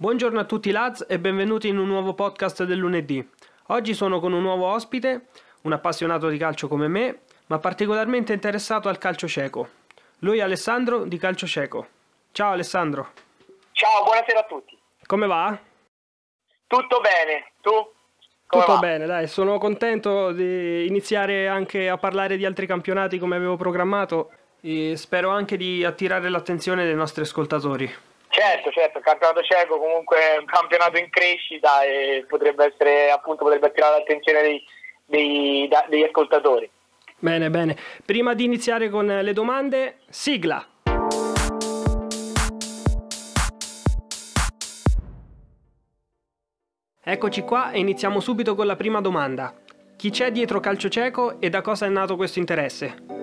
Buongiorno a tutti lads e benvenuti in un nuovo podcast del lunedì. Oggi sono con un nuovo ospite, un appassionato di calcio come me, ma particolarmente interessato al calcio cieco. Lui è Alessandro di Calcio Cieco. Ciao Alessandro. Ciao, buonasera a tutti. Come va? Tutto bene, tu? Come Tutto va? bene, dai, sono contento di iniziare anche a parlare di altri campionati come avevo programmato e spero anche di attirare l'attenzione dei nostri ascoltatori. Certo, certo, il campionato cieco comunque è un campionato in crescita e potrebbe essere appunto potrebbe attirare l'attenzione dei, dei, da, degli ascoltatori. Bene, bene. Prima di iniziare con le domande, sigla. Eccoci qua e iniziamo subito con la prima domanda. Chi c'è dietro Calcio Cieco e da cosa è nato questo interesse?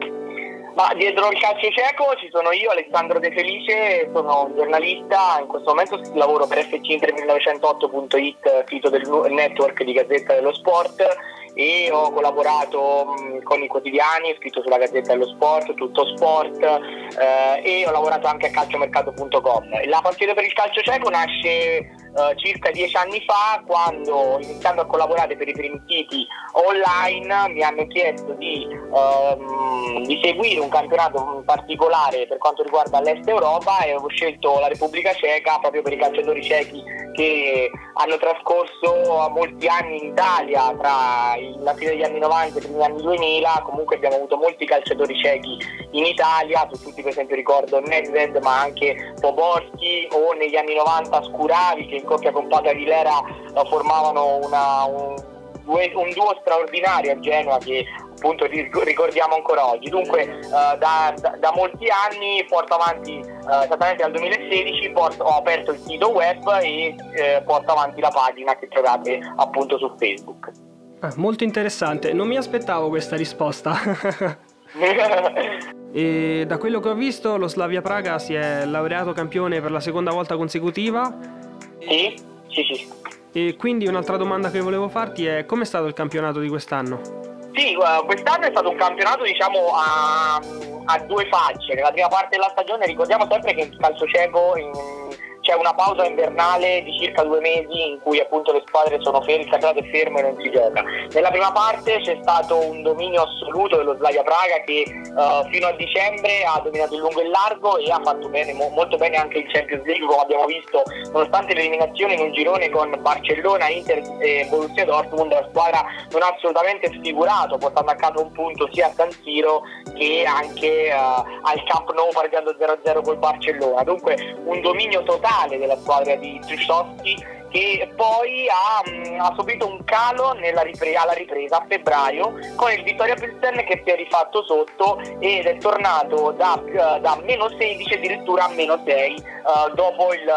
Ma dietro il calcio cieco ci sono io, Alessandro De Felice, sono un giornalista, in questo momento lavoro per fcinter1908.it, sito del network di Gazzetta dello Sport e ho collaborato con i quotidiani, ho scritto sulla Gazzetta dello Sport, Tutto Sport eh, e ho lavorato anche a calciomercato.com. La passione per il calcio cieco nasce Uh, circa dieci anni fa quando iniziando a collaborare per i primi siti online mi hanno chiesto di, uh, di, seguire un campionato particolare per quanto riguarda l'Est Europa e ho scelto la Repubblica Ceca proprio per i calciatori cechi che hanno trascorso molti anni in Italia tra la fine degli anni 90 e i primi anni 2000 comunque abbiamo avuto molti calciatori cechi in Italia. Su tutti per esempio ricordo Nedved ma anche Poborski o negli anni 90 Scuravi che coppia con Pata Aguilera formavano una, un, un duo straordinario a Genova che appunto ricordiamo ancora oggi. Dunque uh, da, da, da, molti anni porto avanti, uh, esattamente dal 2016, porto, ho aperto il sito web e uh, porto avanti la pagina che trovate appunto su Facebook. Ah, molto interessante, non mi aspettavo questa risposta. e da quello che ho visto lo Slavia Praga si è laureato campione per la seconda volta consecutiva. Sì, sì, sì. E quindi un'altra domanda che volevo farti è come è stato il campionato di quest'anno? Sì, quest'anno è stato un campionato diciamo a, a due facce. Nella prima parte della stagione ricordiamo sempre che il calcio cieco in, c'è una pausa invernale di circa due mesi in cui appunto le squadre sono ferme, sacrate ferme e non si gioca. Nella prima parte c'è stato un dominio assoluto dello Slavia Praga che uh, fino a dicembre ha dominato il lungo e il largo e ha fatto bene, mo- molto bene anche il Champions League come abbiamo visto, nonostante l'eliminazione in un girone con Barcellona, Inter e Borussia Dortmund, la squadra non ha assolutamente sfigurato, portando a casa un punto sia a San Siro che anche uh, al Camp Nou pareggiando 0-0 col Barcellona. Dunque un dominio totale finale della squadra di Tristovski che poi ha, mm, ha, subito un calo ripre- alla ripresa a febbraio con il Vittoria Pilsen che si è rifatto sotto ed è tornato da, uh, da meno 16 addirittura a meno 6 uh, dopo il,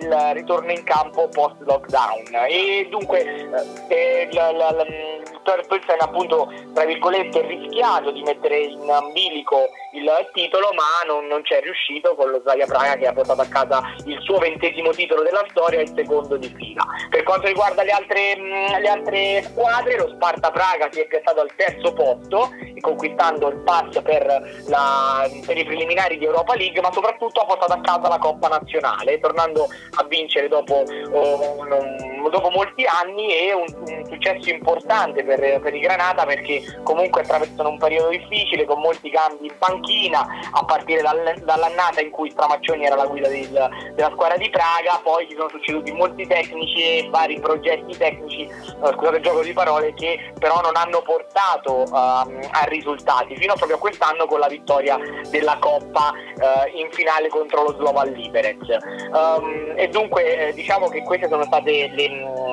il, ritorno in campo post lockdown e dunque uh, il, il, Vittoria Pilsen appunto tra virgolette rischiato di mettere in bilico il titolo ma non, non c'è riuscito con lo Slavia Praga che ha portato a casa il suo ventesimo titolo della storia e il secondo di fila. Per quanto riguarda le altre, mh, le altre squadre, lo Sparta Praga si è piazzato al terzo posto, conquistando il pass per, la, per, i preliminari di Europa League, ma soprattutto ha portato a casa la Coppa Nazionale, tornando a vincere dopo, oh, un, dopo molti anni e un, un successo importante per, per, i Granata perché comunque attraversano un periodo difficile con molti cambi in panchina, a partire dal, dall'annata in cui Stramaccioni era la guida del, della squadra di Praga, poi ci sono succeduti molti tecnici e vari progetti tecnici, uh, scusate il gioco di parole, che però non hanno portato uh, a risultati, fino proprio a quest'anno con la vittoria della Coppa uh, in finale contro lo Slovan Liberec. Um, e dunque eh, diciamo che queste sono state le,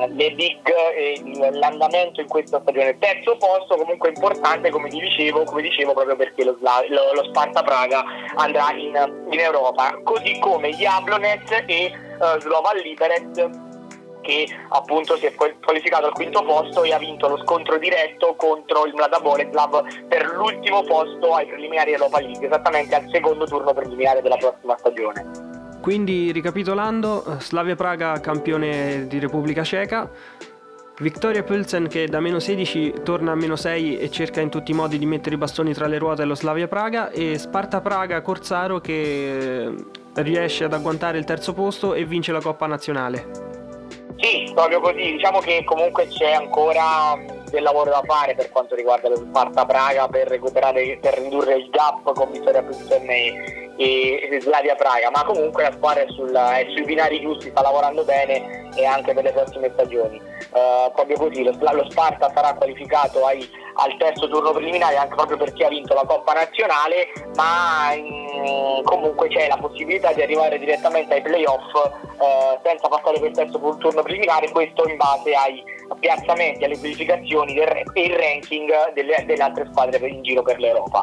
le big, eh, l'andamento in questa stagione. Terzo posto comunque importante, come dicevo, come dicevo proprio perché lo, lo, lo Sparta Praga andrà in, in Europa, così come Jablonec e uh, Slovan Liberec che appunto si è qualificato al quinto posto e ha vinto lo scontro diretto contro il Mlada Boleslav per l'ultimo posto ai preliminari Europa League, esattamente al secondo turno preliminare della prossima stagione. Quindi ricapitolando, Slavia Praga campione di Repubblica Ceca, Victoria Pulsen che da meno 16 torna a meno 6 e cerca in tutti i modi di mettere i bastoni tra le ruote allo Slavia Praga e Sparta Praga Corsaro che riesce ad agguantare il terzo posto e vince la Coppa Nazionale. Sì, proprio così, diciamo che comunque c'è ancora del lavoro da fare per quanto riguarda lo Sparta Praga per recuperare, per ridurre il gap con Vittoria Pulsen e, e Slavia Praga, ma comunque la squadra è, sul, è, sui binari giusti, sta lavorando bene e anche per le prossime stagioni. Uh, proprio così, lo, lo Sparta sarà qualificato ai, al terzo turno preliminare anche proprio perché ha vinto la Coppa Nazionale, ma in, comunque c'è la possibilità di arrivare direttamente ai playoff uh, senza passare per il terzo turno preliminare, questo in base ai piazzamenti, alle qualificazioni e il ranking delle, delle altre squadre in giro per l'Europa.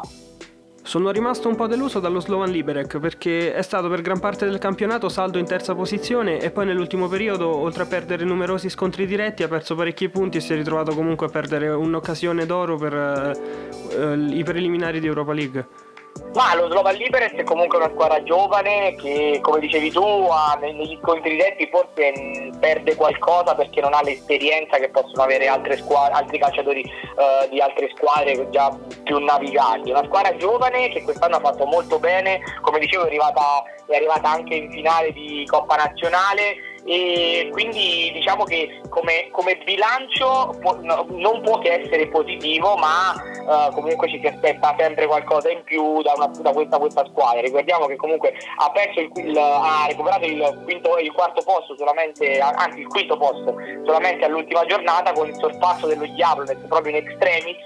Sono rimasto un po' deluso dallo Slovan Liberec perché è stato per gran parte del campionato saldo in terza posizione e poi nell'ultimo periodo, oltre a perdere numerosi scontri diretti, ha perso parecchi punti e si è ritrovato comunque a perdere un'occasione d'oro per uh, uh, i preliminari di Europa League. Ma lo Slovan Liberec è comunque una squadra giovane che, come dicevi tu, ha, negli scontri diretti forse perde qualcosa perché non ha l'esperienza che possono avere squadre, altri calciatori uh, di altre squadre già più navigati. Una squadra giovane che quest'anno ha fatto molto bene, come dicevo è arrivata, è arrivata anche in finale di Coppa Nazionale e quindi diciamo che come, come bilancio può, no, non può che essere positivo ma uh, comunque ci si aspetta sempre qualcosa in più da, una, da questa, questa, squadra. Ricordiamo che comunque ha il, il, ha recuperato il, quinto, il quarto posto solamente anzi il quinto posto solamente all'ultima giornata con il sorpasso dello Diablonet proprio in extremis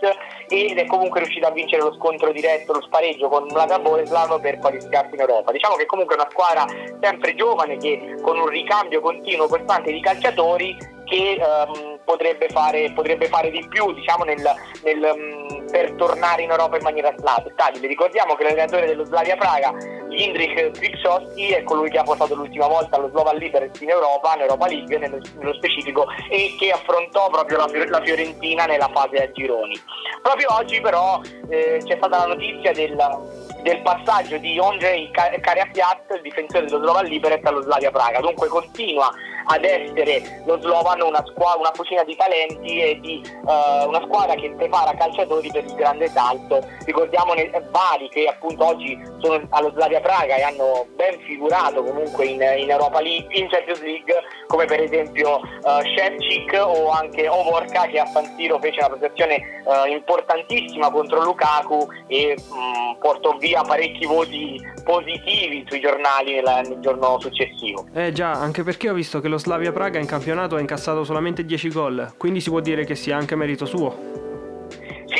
ed è comunque riuscito a vincere lo scontro diretto lo spareggio con Mlada Boleslav per qualificarsi in Europa diciamo che comunque è una squadra sempre giovane che con un ricambio continuo costante di calciatori che um, potrebbe, fare, potrebbe, fare, di più diciamo, nel, nel, um, per tornare in Europa in maniera stabile. Ricordiamo che l'allenatore dello Slavia Praga, Indrich Tripsowski, è colui che ha portato l'ultima volta lo Slovan Liberec in Europa, in Europa League nello, nello specifico, e che affrontò proprio la, la, Fiorentina nella fase a gironi. Proprio oggi però eh, c'è stata la notizia del del passaggio di Ondrej Karafiat, il difensore dello Slovan Liberec, allo Slavia Praga. Dunque continua ad essere lo Slovan una, squadra, una fucina di talenti e di uh, una squadra che prepara calciatori per il grande salto. Ricordiamone vari che appunto oggi sono allo Slavia Praga e hanno ben figurato comunque in, in Europa League, in Champions League, come per esempio uh, Shevchik o anche Ovorka che a San Siro fece una prestazione uh, importantissima contro Lukaku e um, portò via parecchi voti positivi sui giornali nel, nel giorno successivo. Eh già, anche perché ho visto che lo Slavia Praga in campionato ha incassato solamente 10 gol, quindi si può dire che sia anche merito suo.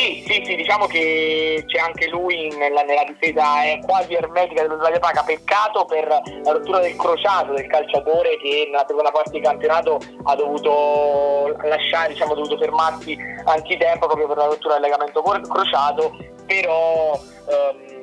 Sì, sì, diciamo che c'è anche lui nella, nella difesa è quasi ermetica dello Slavia Praga, peccato per la rottura del crociato del calciatore che nella seconda parte di campionato ha dovuto lasciare, diciamo, ha dovuto fermarsi anzitempo proprio per la rottura del legamento crociato, però... Um,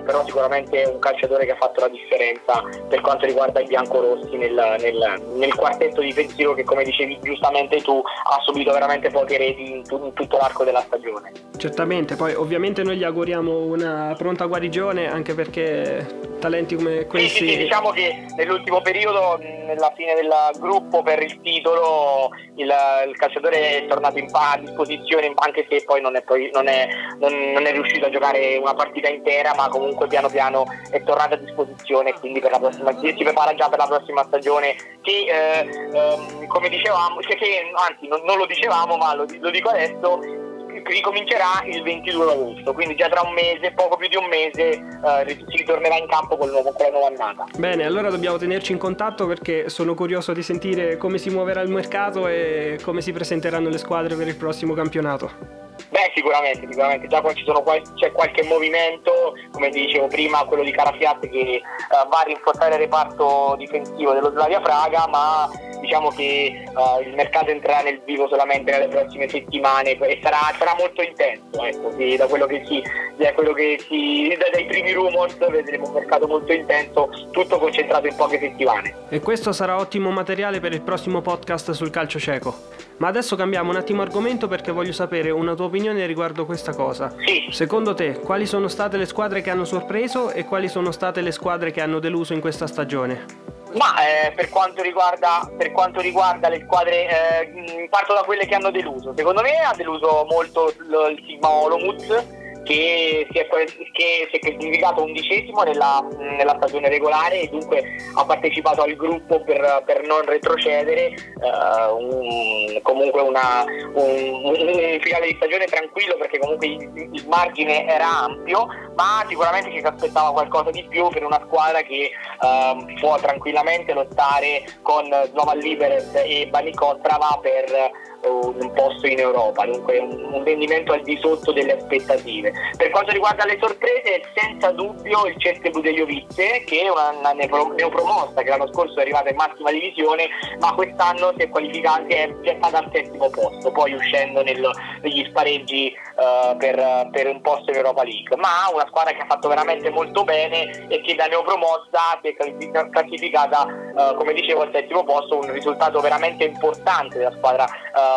però sicuramente è un calciatore che ha fatto la differenza per quanto riguarda i biancorossi nel, nel, nel quartetto difensivo che come dicevi giustamente tu ha subito veramente poche reti in, tu, in tutto l'arco della stagione. Certamente, poi ovviamente noi gli auguriamo una pronta guarigione anche perché talenti come questi... Sì, sì, sì, diciamo che nell'ultimo periodo, nella fine del gruppo per il titolo, il, il calciatore è tornato in a disposizione, anche se poi, non è, poi non, è, non, non è riuscito a giocare una partita intera, ma comunque comunque piano piano è tornato a disposizione quindi per la prossima, si prepara già per la prossima stagione che eh, ehm, come dicevamo, cioè che, anzi non, non, lo dicevamo ma lo, lo dico adesso ricomincerà il 22 agosto, quindi già tra un mese, poco più di un mese, eh, si ritornerà in campo con, nuovo, con la nuova annata. Bene, allora dobbiamo tenerci in contatto perché sono curioso di sentire come si muoverà il mercato e come si presenteranno le squadre per il prossimo campionato. Beh, sicuramente, sicuramente. Già quando qual- c'è qualche movimento, come ti dicevo prima, quello di Carafiat che uh, va a rinforzare il reparto difensivo dello Slavia Praga, ma diciamo che uh, il mercato entrerà nel vivo solamente nelle prossime settimane e sarà, sarà molto intenso. Ecco, sì, da quello che si, da quello che si da, dai primi rumors vedremo un mercato molto intenso, tutto concentrato in poche settimane. E questo sarà ottimo materiale per il prossimo podcast sul calcio cieco. Ma adesso cambiamo un attimo argomento perché voglio sapere una tua opinione riguardo questa cosa. Sì. Secondo te, quali sono state le squadre che hanno sorpreso e quali sono state le squadre che hanno deluso in questa stagione? Ma eh, per, quanto riguarda, per, quanto riguarda, le squadre, eh, parto da quelle che hanno deluso. Secondo me ha deluso molto il Sigma Olomouc che si è, che si è classificato undicesimo nella, nella, stagione regolare e dunque ha partecipato al gruppo per, per non retrocedere, uh, un, comunque una, un, un, finale di stagione tranquillo perché comunque il, il, margine era ampio, ma sicuramente ci si aspettava qualcosa di più per una squadra che uh, può tranquillamente lottare con Nova Liberec e Banicostrava per un posto in Europa, dunque un, rendimento al di sotto delle aspettative. Per quanto riguarda le sorprese, senza dubbio il Ceste Budejovice, che è una neopromossa che l'anno scorso è arrivata in massima divisione, ma quest'anno si è qualificata, si è, si stata al settimo posto, poi uscendo nel, negli spareggi uh, per, per, un posto in Europa League. Ma una squadra che ha fatto veramente molto bene e che da neopromossa si è classificata, uh, come dicevo, al settimo posto, un risultato veramente importante della squadra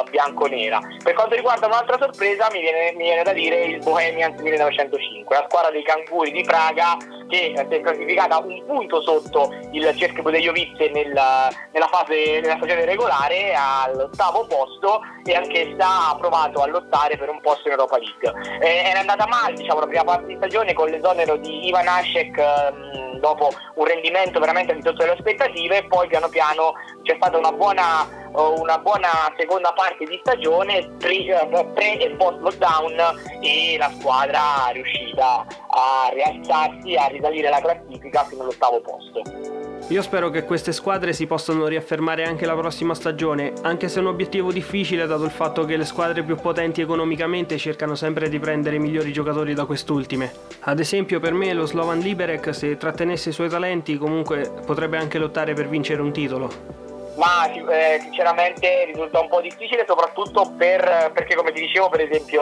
uh, bianco-nera. Per quanto riguarda un'altra sorpresa mi viene, mi viene, da dire il Bohemians 1905, la squadra dei canguri di Praga che si è classificata un punto sotto il Cerchio Budejovice nella, nella fase nella stagione regolare all'ottavo posto e anch'essa ha provato a lottare per un posto in Europa League. Eh, era andata male diciamo, la prima parte di stagione con l'esonero di Ivan Ascek ehm, dopo un rendimento veramente di sotto delle aspettative e poi piano piano c'è stata una buona una buona seconda parte di stagione eh, pre e post lockdown e la squadra è riuscita a rialzarsi, a risalire la classifica fino all'ottavo posto. Io spero che queste squadre si possano riaffermare anche la prossima stagione, anche se è un obiettivo difficile dato il fatto che le squadre più potenti economicamente cercano sempre di prendere i migliori giocatori da quest'ultime. Ad esempio per me lo Slovan Liberec se trattenesse i suoi talenti comunque potrebbe anche lottare per vincere un titolo ma eh, sinceramente risulta un po' difficile soprattutto per, perché come ti dicevo per esempio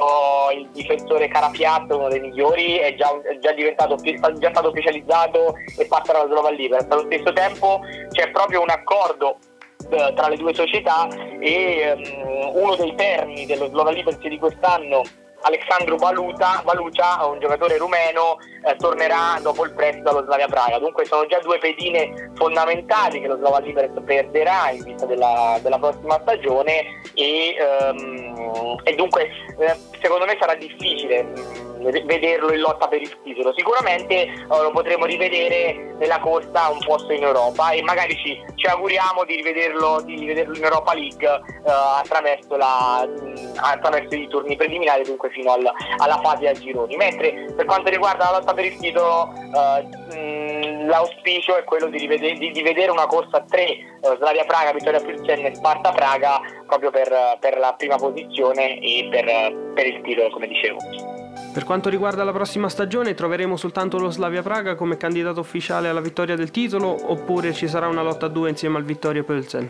il difensore Carapiat uno dei migliori è già, è già, diventato, già stato specializzato e passa dalla Slovan Liberec allo stesso tempo c'è proprio un accordo eh, tra le due società e um, uno dei termini dello Slovan Liberec di quest'anno Alexandru Valuta, Valucia, un giocatore rumeno, eh, tornerà dopo il prestito allo Slavia Praga. Dunque sono già due pedine fondamentali che lo Slava Liberec perderà in vista della, della prossima stagione e, um, e dunque eh, secondo me sarà difficile vederlo in lotta per il titolo. Sicuramente eh, lo potremo rivedere nella corsa a un posto in Europa e magari ci, ci auguriamo di rivederlo, di rivederlo, in Europa League eh, attraverso, la, attraverso, i turni preliminari, dunque fino al, alla fase a gironi. Mentre per quanto riguarda la lotta per il titolo, eh, l'auspicio è quello di, rivedere, di, di, vedere una corsa a tre, eh, Slavia Praga, Vittoria Pilsen e Sparta Praga, proprio per, per la prima posizione e per, per il titolo, come dicevo. Per quanto riguarda la prossima stagione, troveremo soltanto lo Slavia Praga come candidato ufficiale alla vittoria del titolo oppure ci sarà una lotta a due insieme al Vittoria Pilsen?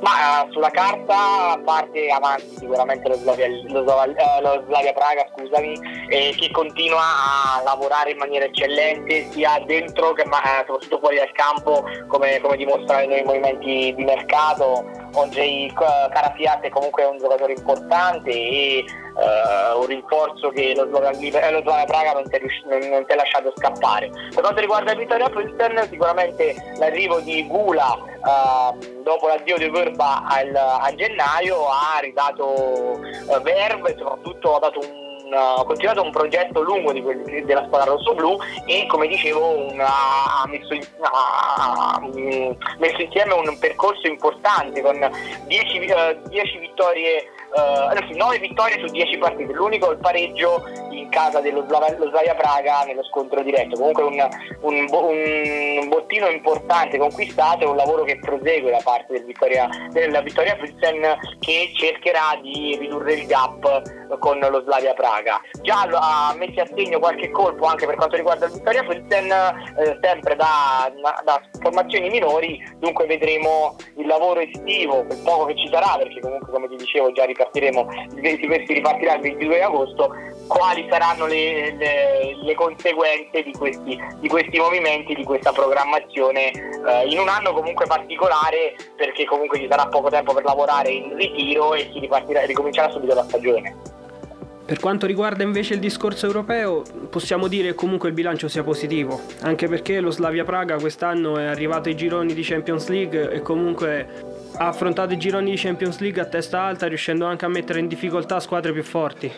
Ma uh, sulla carta parte avanti sicuramente lo Slavia, lo, uh, lo Slavia Praga, scusami, eh, che continua a lavorare in maniera eccellente sia dentro che ma, uh, soprattutto fuori dal campo come, come dimostrano i movimenti di mercato. Ondrej Carafiat è comunque un giocatore importante e uh, un rinforzo che lo Slavia, Praga non si, è riuscito, non, non si è lasciato scappare. Per quanto riguarda il Vittoria Pilsen, sicuramente l'arrivo di Gula uh, dopo l'addio di Verba al, a gennaio ha ridato uh, verve e soprattutto ha dato un ha continuato un progetto lungo quelli, della squadra rosso-blu e come dicevo ha, messo ha, messo insieme un percorso importante con 10 uh, vittorie uh, 9 vittorie su 10 partite, l'unico il pareggio in casa dello Slavia Praga nello scontro diretto. Comunque un, un, un, bottino importante conquistato e un lavoro che prosegue da parte del Vittoria, della Vittoria Pilsen che cercherà di ridurre il gap con lo Slavia Praga. Già ha messo a segno qualche colpo anche per quanto riguarda il Vittoria Pilsen, eh, sempre da, da, formazioni minori, dunque vedremo il lavoro estivo, quel poco che ci sarà, perché comunque come ti dicevo già ripartiremo, si ripartirà il 22 agosto, quali saranno le, le, le conseguenze di questi, di questi, movimenti, di questa programmazione eh, in un anno comunque particolare perché comunque ci sarà poco tempo per lavorare in ritiro e si ricomincerà subito la stagione. Per quanto riguarda invece il discorso europeo, possiamo dire che comunque il bilancio sia positivo, anche perché lo Slavia Praga quest'anno è arrivato ai gironi di Champions League e comunque ha affrontato i gironi di Champions League a testa alta, riuscendo anche a mettere in difficoltà squadre più forti.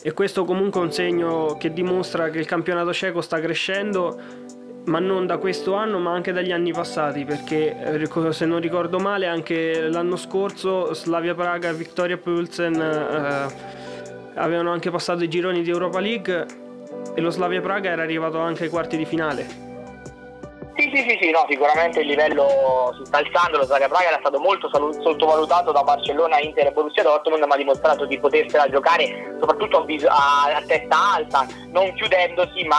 E questo comunque è un segno che dimostra che il campionato ceco sta crescendo, ma non da questo anno, ma anche dagli anni passati, perché se non ricordo male anche l'anno scorso Slavia Praga e Victoria Pulsen eh, avevano anche passato i gironi di Europa League e lo Slavia Praga era arrivato anche ai quarti di finale. Sì, sì, sì, sì, no, sicuramente il livello si sta alzando, lo Slavia Praga era stato molto sottovalutato da Barcellona, Inter e Borussia Dortmund, ma ha dimostrato di potersela giocare soprattutto a, a testa alta, non chiudendosi, ma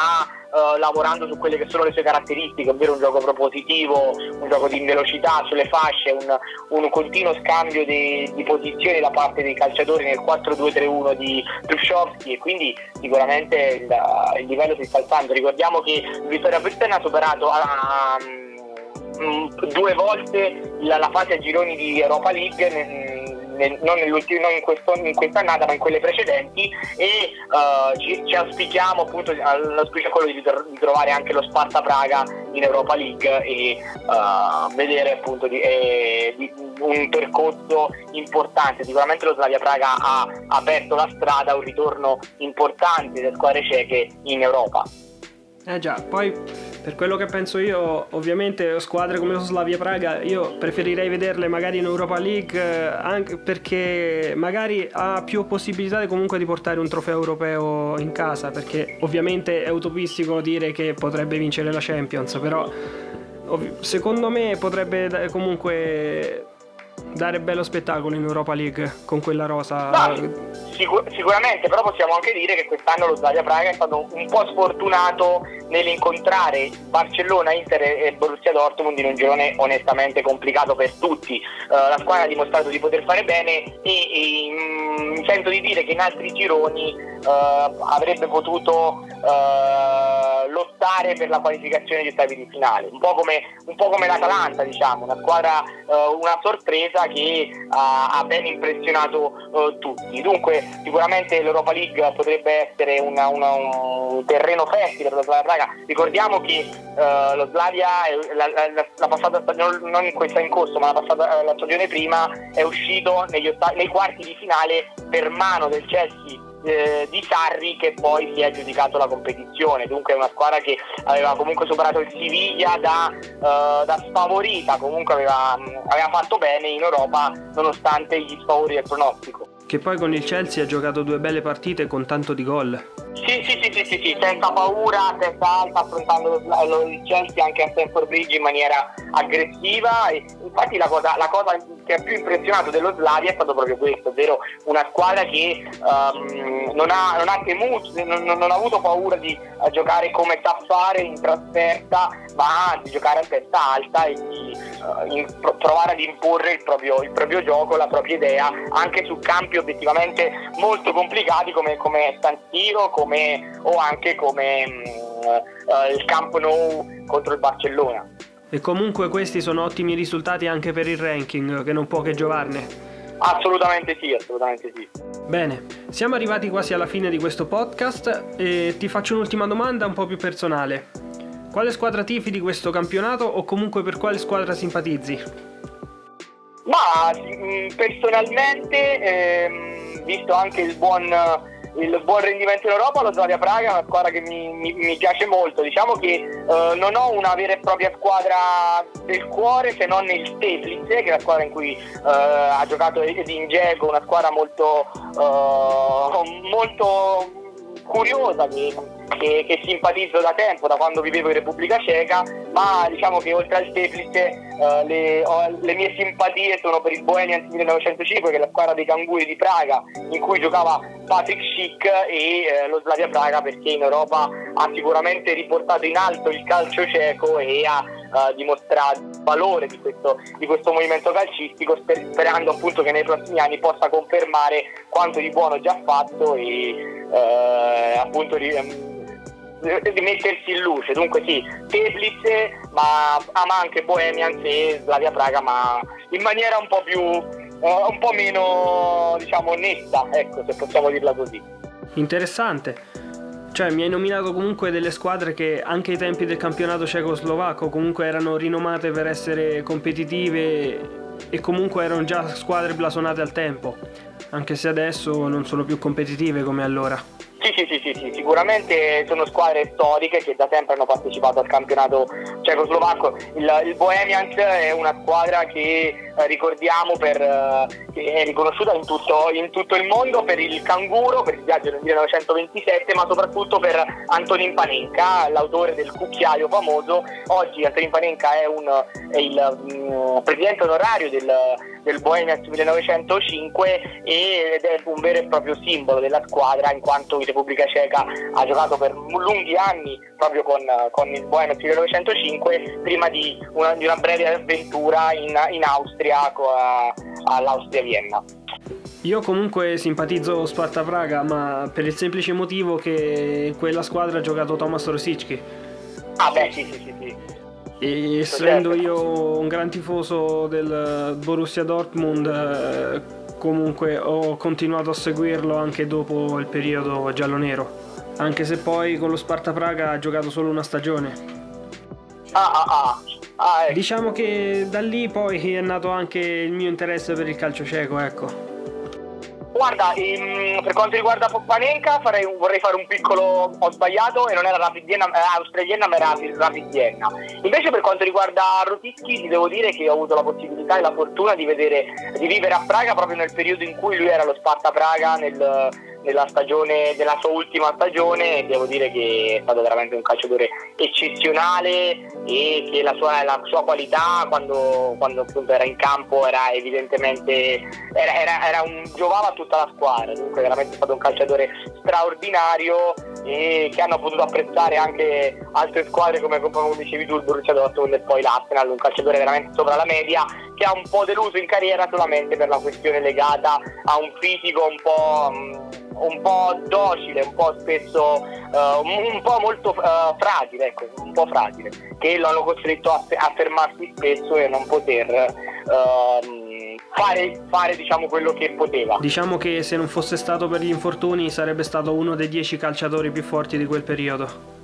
Uh, lavorando su quelle che sono le sue caratteristiche, ovvero un gioco propositivo, un gioco di velocità sulle fasce, un, un continuo scambio di, di, posizioni da parte dei calciatori nel 4-2-3-1 di Trusciowski e quindi sicuramente il, il, livello si sta alzando. Ricordiamo che Vittoria Pilsen ha superato um, due volte la, la, fase a gironi di Europa League nel, non, non in, questo, in quest'annata ma in quelle precedenti e uh, ci, ci, auspichiamo appunto l'auspicio è quello di, di, trovare anche lo Sparta Praga in Europa League e uh, vedere appunto di, eh, di un percorso importante. Sicuramente lo Slavia Praga ha aperto la strada a un ritorno importante delle squadre ceche in Europa. Eh già, poi per quello che penso io, ovviamente squadre come lo Slavia Praga, io preferirei vederle magari in Europa League eh, anche perché magari ha più possibilità comunque di portare un trofeo europeo in casa, perché ovviamente è utopistico dire che potrebbe vincere la Champions, però secondo me potrebbe comunque dare bello spettacolo in Europa League con quella rosa. No, sicur- sicuramente, però possiamo anche dire che quest'anno lo Slavia Praga è stato un po' sfortunato nell'incontrare Barcellona, Inter e Borussia Dortmund in un girone onestamente complicato per tutti. Uh, la squadra ha dimostrato di poter fare bene e, e mm, sento di dire che in altri gironi uh, avrebbe potuto uh, lottare per la qualificazione di ottavi di finale, un po' come, un po come l'Atalanta, diciamo, una squadra, una sorpresa che ha ben impressionato tutti. Dunque sicuramente l'Europa League potrebbe essere una, una, un terreno fertile per la Slavia Praga. Ricordiamo che uh, lo Slavia la, la, la, passata stagione, non questa in corso, ma la, passata, la stagione prima è uscito ottavi, nei quarti di finale per mano del Chelsea eh, di Sarri che poi si è aggiudicato la competizione. Dunque è una squadra che aveva comunque superato il Siviglia da, uh, da sfavorita. Comunque aveva, aveva fatto bene in Europa nonostante gli sfavori del pronostico. Che poi con il Chelsea ha giocato due belle partite con tanto di gol. Sì, sì, sì, sì, sì, sì, senza paura, testa alta, affrontando il Chelsea anche a Stamford Bridge in maniera aggressiva. E infatti la cosa, la cosa, che ha più impressionato dello Slavia è stato proprio questo, ovvero una squadra che um, non, ha, non, ha, temuto, non, non, ha avuto paura di giocare come sa fare in trasferta, ma di giocare a testa alta e di uh, in, provare ad imporre il proprio, il proprio, gioco, la propria idea, anche su campi obiettivamente molto complicati come, come San Siro come, o anche come uh, il Camp Nou contro il Barcellona. E comunque questi sono ottimi risultati anche per il ranking, che non può che giovarne. Assolutamente sì, assolutamente sì. Bene, siamo arrivati quasi alla fine di questo podcast e ti faccio un'ultima domanda un po' più personale. Quale squadra tifi di questo campionato o comunque per quale squadra simpatizzi? Ma mm, personalmente, ehm, visto anche il buon il buon rendimento in Europa lo Slavia Praga è una squadra che mi, mi, mi piace molto. Diciamo che eh, non ho una vera e propria squadra del cuore se non il Steglitz che è la squadra in cui eh, ha giocato Edin Dzeko una squadra molto eh, molto curiosa che, che, che, simpatizzo da tempo, da quando vivevo in Repubblica Ceca, ma diciamo che oltre al Teplice eh, le, le, mie simpatie sono per il Bohemians 1905, che è la squadra dei canguri di Praga, in cui giocava Patrick Schick e eh, lo Slavia Praga perché in Europa ha sicuramente riportato in alto il calcio ceco e ha uh, dimostrato il valore di questo, di questo movimento calcistico sper- sperando appunto che nei prossimi anni possa confermare quanto di buono già fatto e uh, appunto um, di mettersi in luce. Dunque sì, Teplice, ma ama anche Bohemians e Slavia Praga, ma in maniera un po' più uh, un po' meno diciamo netta, ecco, se possiamo dirla così. Interessante. Cioè, mi hai nominato comunque delle squadre che anche ai tempi del campionato cecoslovacco comunque erano rinomate per essere competitive e comunque erano già squadre blasonate al tempo, anche se adesso non sono più competitive come allora. Sì, sì, sì, sì, sicuramente sono squadre storiche che da sempre hanno partecipato al campionato cecoslovacco. Il, il Bohemians è una squadra che eh, ricordiamo per, eh, che è riconosciuta in tutto, in tutto, il mondo per il canguro, per il viaggio del 1927, ma soprattutto per Antonin Panenka, l'autore del cucchiaio famoso. Oggi Antonin Panenka è, un, è il um, presidente onorario del, del Bohemians 1905 ed è un vero e proprio simbolo della squadra in quanto in Repubblica Ceca ha giocato per lunghi anni proprio con, con il Bohemians 1905 prima di una, di una breve avventura in, in Austria all'Austria Vienna. Io comunque simpatizzo Sparta Praga, ma per il semplice motivo che quella squadra ha giocato Thomas Rosicki. Ah beh, sì, sì, sì, sì. E essendo io un gran tifoso del Borussia Dortmund, eh, comunque ho continuato a seguirlo anche dopo il periodo giallo-nero. Anche se poi con lo Sparta Praga ha giocato solo una stagione. Ah, ah, ah. Ah, ecco. Diciamo che da lì poi è nato anche il mio interesse per il calcio cieco, ecco. Guarda, in, per quanto riguarda Panenka vorrei fare un piccolo... ho sbagliato e non era Rapid Vienna, eh, australiana ma era Rapid Vienna. Invece per quanto riguarda Roticchi ti devo dire che ho avuto la possibilità e la fortuna di vedere, di vivere a Praga proprio nel periodo in cui lui era lo Sparta Praga nel nella stagione, nella sua ultima stagione devo dire che è stato veramente un calciatore eccezionale e che la sua, la sua qualità quando, quando era in campo era evidentemente era, era, era un, giovava a tutta la squadra, dunque veramente è stato un calciatore straordinario e che hanno potuto apprezzare anche altre squadre come, come dicevi tu il Borussia Dortmund e poi l'Arsenal, un calciatore veramente sopra la media che ha un po' deluso in carriera solamente per la questione legata a un fisico un po' mm, un po' docile, un po' spesso uh, un po' molto uh, fragile, ecco, un po' fragile, che lo hanno costretto a, a fermarsi spesso e a non poter uh, fare, fare diciamo, quello che poteva. Diciamo che se non fosse stato per gli infortuni sarebbe stato uno dei dieci calciatori più forti di quel periodo.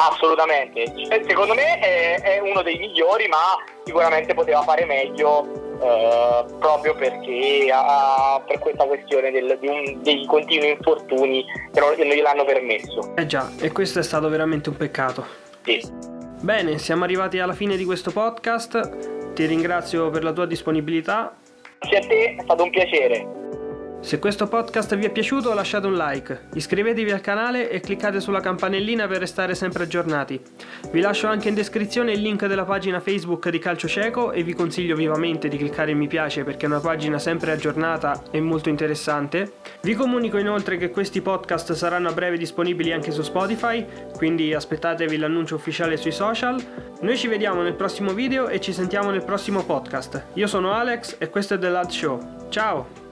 Assolutamente, secondo me è, è uno dei migliori, ma sicuramente poteva fare meglio Uh, proprio perché uh, per questa questione del, un, dei continui infortuni che non, non gliel'hanno permesso. Eh già, e questo è stato veramente un peccato. Sì. Bene, siamo arrivati alla fine di questo podcast. Ti ringrazio per la tua disponibilità. Grazie a te, è stato un piacere. Se questo podcast vi è piaciuto lasciate un like, iscrivetevi al canale e cliccate sulla campanellina per restare sempre aggiornati. Vi lascio anche in descrizione il link della pagina Facebook di Calcio Cieco e vi consiglio vivamente di cliccare mi piace perché è una pagina sempre aggiornata e molto interessante. Vi comunico inoltre che questi podcast saranno a breve disponibili anche su Spotify, quindi aspettatevi l'annuncio ufficiale sui social. Noi ci vediamo nel prossimo video e ci sentiamo nel prossimo podcast. Io sono Alex e questo è The Lad Show. Ciao!